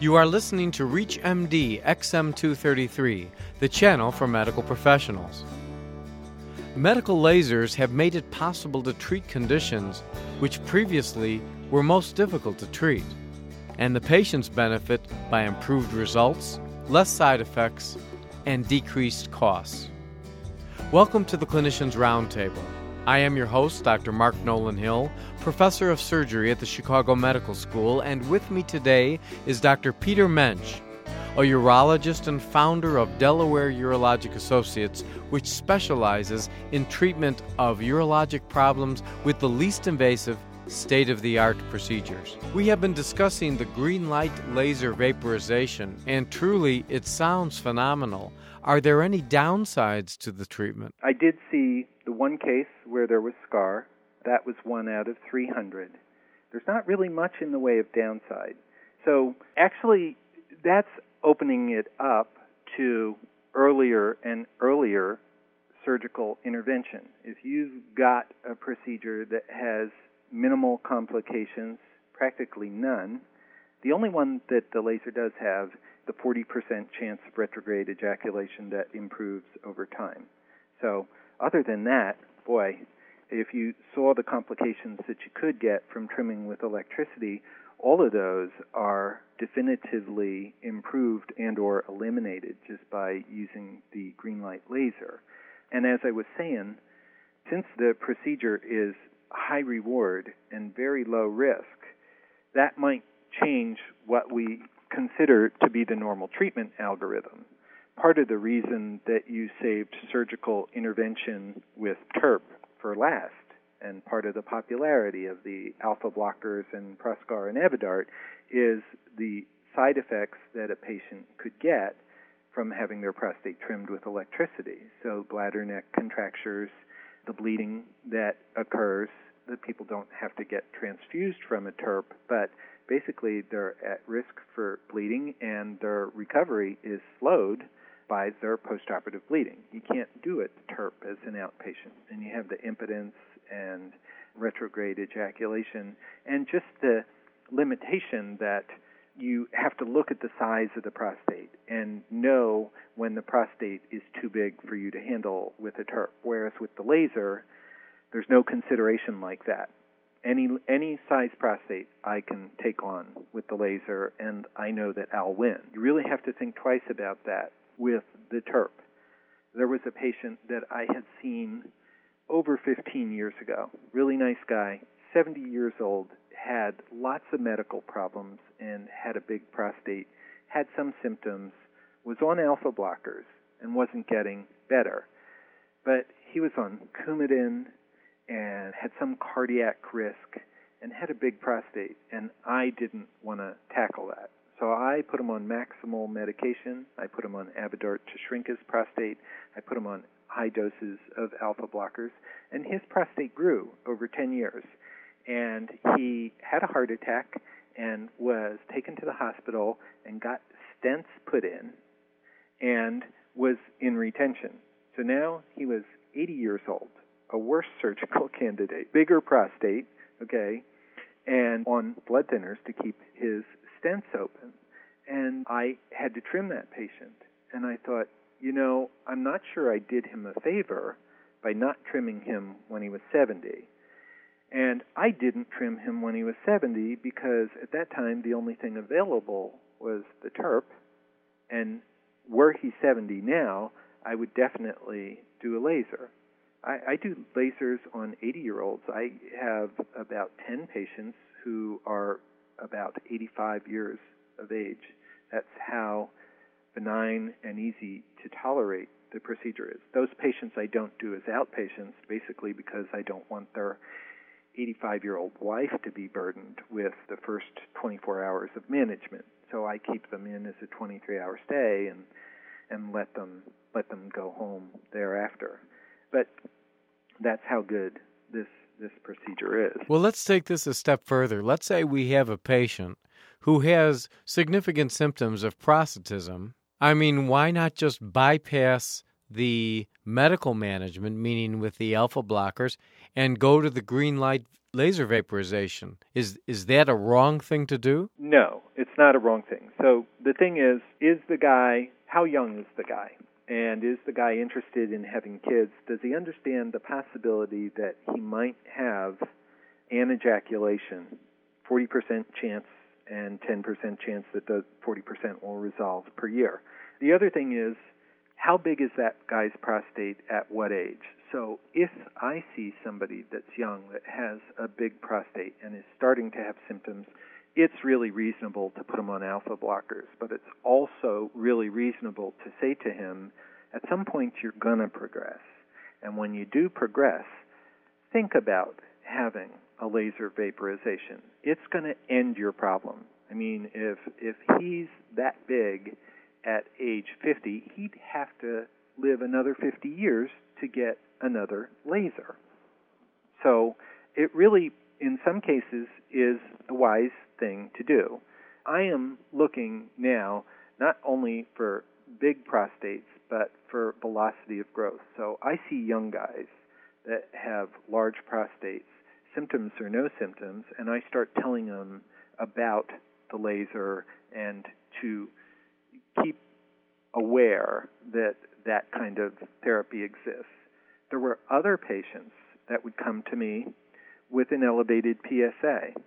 You are listening to ReachMD XM233, the channel for medical professionals. Medical lasers have made it possible to treat conditions which previously were most difficult to treat, and the patients benefit by improved results, less side effects, and decreased costs. Welcome to the Clinicians Roundtable. I am your host, Dr. Mark Nolan Hill, professor of surgery at the Chicago Medical School, and with me today is Dr. Peter Mensch, a urologist and founder of Delaware Urologic Associates, which specializes in treatment of urologic problems with the least invasive state of the art procedures. We have been discussing the green light laser vaporization, and truly it sounds phenomenal. Are there any downsides to the treatment? I did see the one case where there was scar. That was one out of 300. There's not really much in the way of downside. So, actually, that's opening it up to earlier and earlier surgical intervention. If you've got a procedure that has minimal complications, practically none, the only one that the laser does have the 40% chance of retrograde ejaculation that improves over time. So, other than that, boy, if you saw the complications that you could get from trimming with electricity, all of those are definitively improved and or eliminated just by using the green light laser. And as I was saying, since the procedure is high reward and very low risk, that might change what we consider to be the normal treatment algorithm. Part of the reason that you saved surgical intervention with TURP for last, and part of the popularity of the alpha blockers and Proscar and Avodart, is the side effects that a patient could get from having their prostate trimmed with electricity. So, bladder neck contractures, the bleeding that occurs, that people don't have to get transfused from a TURP, but basically they're at risk for bleeding and their recovery is slowed by their postoperative bleeding. You can't do it TURP as an outpatient, and you have the impotence and retrograde ejaculation and just the limitation that you have to look at the size of the prostate and know when the prostate is too big for you to handle with a TURP. Whereas with the laser, there's no consideration like that any any size prostate I can take on with the laser, and I know that I'll win. You really have to think twice about that with the TURP. There was a patient that I had seen over 15 years ago. Really nice guy, 70 years old, had lots of medical problems and had a big prostate, had some symptoms, was on alpha blockers and wasn't getting better. But he was on Coumadin and had some cardiac risk and had a big prostate, and I didn't want to tackle that. So I put him on maximal medication. I put him on Avodart to shrink his prostate. I put him on high doses of alpha blockers, and his prostate grew over 10 years. And he had a heart attack and was taken to the hospital and got stents put in and was in retention. So now he was 80 years old a worse surgical candidate, bigger prostate, okay, and on blood thinners to keep his stents open. And I had to trim that patient. And I thought, you know, I'm not sure I did him a favor by not trimming him when he was 70. And I didn't trim him when he was 70 because at that time the only thing available was the TURP. And were he 70 now, I would definitely do a laser. I, I do lasers on 80 year olds. I have about 10 patients who are about 85 years of age. That's how benign and easy to tolerate the procedure is. Those patients I don't do as outpatients, basically because I don't want their 85 year old wife to be burdened with the first 24 hours of management. So I keep them in as a 23 hour stay and and let them let them go home thereafter. But that's how good this this procedure is. Well, let's take this a step further. Let's say we have a patient who has significant symptoms of prostatism. I mean, why not just bypass the medical management, meaning with the alpha blockers, and go to the green light laser vaporization. Is is that a wrong thing to do? No, it's not a wrong thing. So the thing is, is the guy how young is the guy? And is the guy interested in having kids? Does he understand the possibility that he might have an ejaculation, 40% chance and 10% chance that the 40% will resolve per year? The other thing is, how big is that guy's prostate at what age? So if I see somebody that's young that has a big prostate and is starting to have symptoms, it's really reasonable to put him on alpha blockers, but it's also really reasonable to say to him, at some point you're going to progress. And when you do progress, think about having a laser vaporization. It's going to end your problem. I mean, if if he's that big at age 50, he'd have to live another 50 years to get another laser. So, it really in some cases is a wise thing to do. I am looking now not only for big prostates, but for velocity of growth. So I see young guys that have large prostates, symptoms or no symptoms, and I start telling them about the laser and to keep aware that that kind of therapy exists. There were other patients that would come to me with an elevated PSA.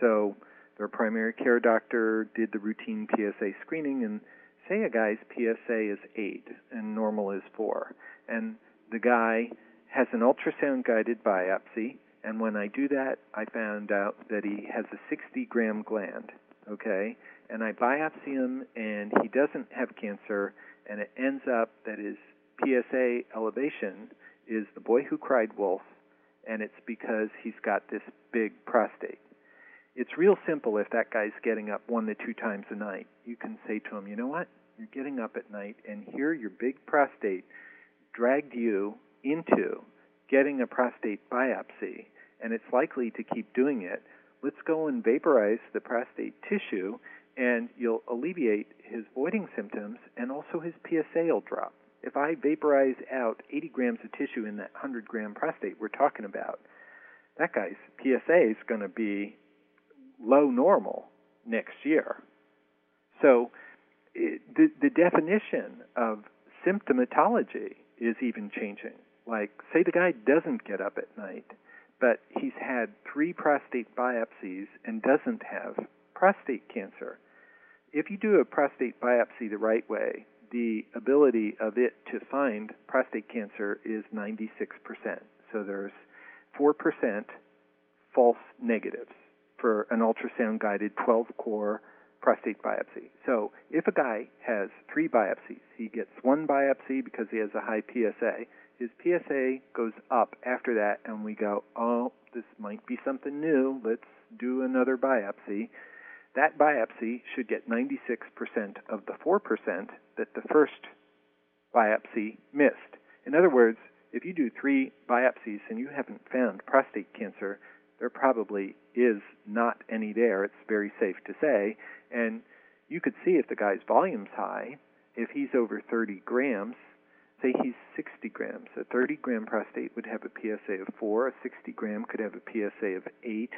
So their primary care doctor did the routine PSA screening and say a guy's PSA is 8 and normal is 4 and the guy has an ultrasound guided biopsy and when I do that I found out that he has a 60 gram gland okay and I biopsy him and he doesn't have cancer and it ends up that his PSA elevation is the boy who cried wolf and it's because he's got this big prostate it's real simple if that guy's getting up one to two times a night. You can say to him, you know what? You're getting up at night, and here your big prostate dragged you into getting a prostate biopsy, and it's likely to keep doing it. Let's go and vaporize the prostate tissue, and you'll alleviate his voiding symptoms, and also his PSA will drop. If I vaporize out 80 grams of tissue in that 100 gram prostate we're talking about, that guy's PSA is going to be low normal next year. So it, the, the definition of symptomatology is even changing. Like, say the guy doesn't get up at night, but he's had three prostate biopsies and doesn't have prostate cancer. If you do a prostate biopsy the right way, the ability of it to find prostate cancer is 96%. So there's 4% false negatives for an ultrasound guided 12 core prostate biopsy. So if a guy has three biopsies, he gets one biopsy because he has a high PSA. His PSA goes up after that, and we go, oh, this might be something new. Let's do another biopsy. That biopsy should get 96% of the 4% that the first biopsy missed. In other words, if you do three biopsies and you haven't found prostate cancer, there probably is not any there. It's very safe to say. And you could see if the guy's volume's high, if he's over 30 grams, say he's 60 grams, a 30 gram prostate would have a PSA of 4, a 60 gram could have a PSA of 8.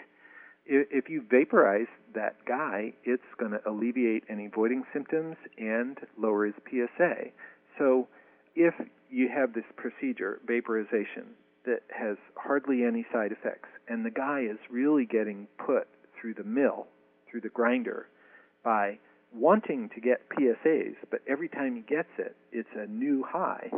If you vaporize that guy, it's going to alleviate any voiding symptoms and lower his PSA. So if you have this procedure, vaporization, that has hardly any side effects, and the guy is really getting put through the mill, through the grinder, by wanting to get PSAs, but every time he gets it, it's a new high,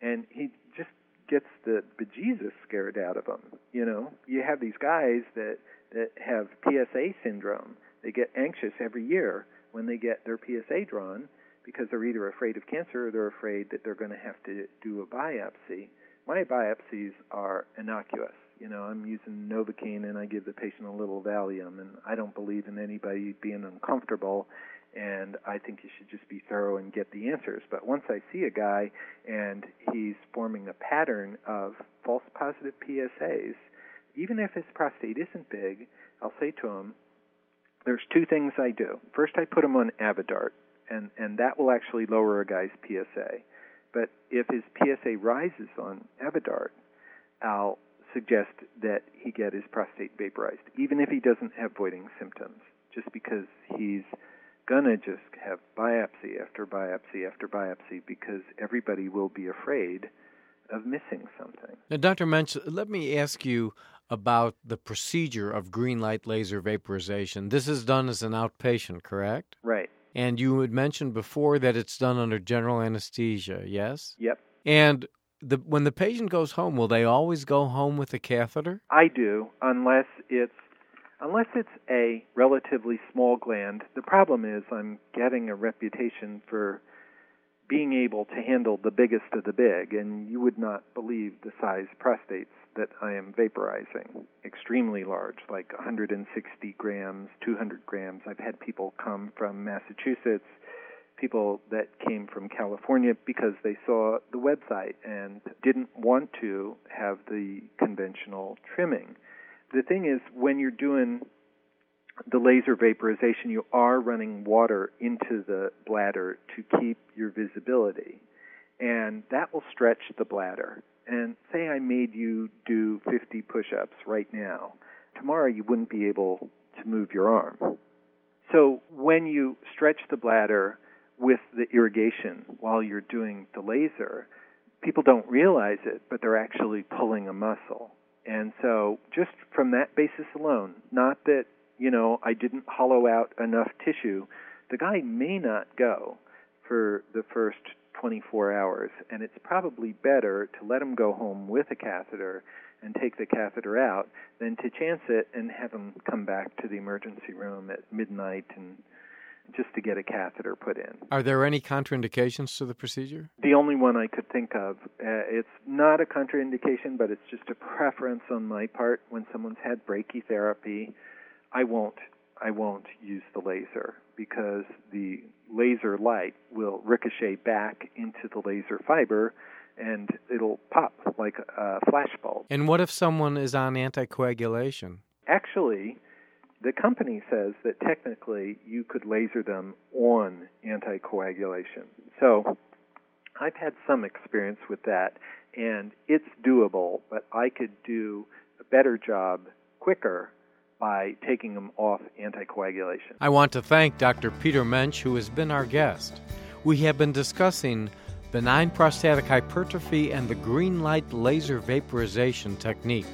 and he just gets the bejesus scared out of him. You know, you have these guys that that have PSA syndrome. They get anxious every year when they get their PSA drawn because they're either afraid of cancer or they're afraid that they're going to have to do a biopsy my biopsies are innocuous. You know, I'm using Novocaine and I give the patient a little Valium, and I don't believe in anybody being uncomfortable. And I think you should just be thorough and get the answers. But once I see a guy and he's forming a pattern of false positive PSAs, even if his prostate isn't big, I'll say to him, there's two things I do. First, I put him on Avodart, and, and that will actually lower a guy's PSA. But if his PSA rises on Avodart, I'll suggest that he get his prostate vaporized, even if he doesn't have voiding symptoms, just because he's gonna just have biopsy after biopsy after biopsy because everybody will be afraid of missing something. Now, Dr. Mensch, let me ask you about the procedure of green light laser vaporization. This is done as an outpatient, correct? Right. And you had mentioned before that it's done under general anesthesia, yes? Yep. And the, when the patient goes home, will they always go home with a catheter? I do, unless it's unless it's a relatively small gland. The problem is I'm getting a reputation for being able to handle the biggest of the big, and you would not believe the size prostates that I am vaporizing. Extremely large, like 160 grams, 200 grams. I've had people come from Massachusetts, people that came from California because they saw the website and didn't want to have the conventional trimming. The thing is, when you're doing the laser vaporization, you are running water into the bladder to keep your visibility. And that will stretch the bladder. And say I made you do 50 push ups right now. Tomorrow you wouldn't be able to move your arm. So when you stretch the bladder with the irrigation while you're doing the laser, people don't realize it, but they're actually pulling a muscle. And so just from that basis alone, not that you know, I didn't hollow out enough tissue, the guy may not go for the first 24 hours. And it's probably better to let him go home with a catheter and take the catheter out than to chance it and have him come back to the emergency room at midnight and just to get a catheter put in. Are there any contraindications to the procedure? The only one I could think of. Uh, it's not a contraindication, but it's just a preference on my part when someone's had brachytherapy I won't I won't use the laser because the laser light will ricochet back into the laser fiber and it'll pop like a flashbulb. And what if someone is on anticoagulation? Actually, the company says that technically you could laser them on anticoagulation. So I've had some experience with that and it's doable, but I could do a better job quicker by taking them off anticoagulation. I want to thank Dr. Peter Mensch, who has been our guest. We have been discussing benign prostatic hypertrophy and the green light laser vaporization technique.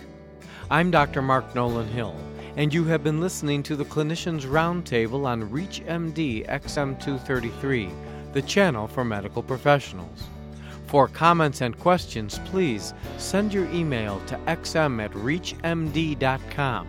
I'm Dr. Mark Nolan Hill, and you have been listening to the Clinicians Roundtable on ReachMD XM233, the channel for medical professionals. For comments and questions, please send your email to xm at reachmd.com.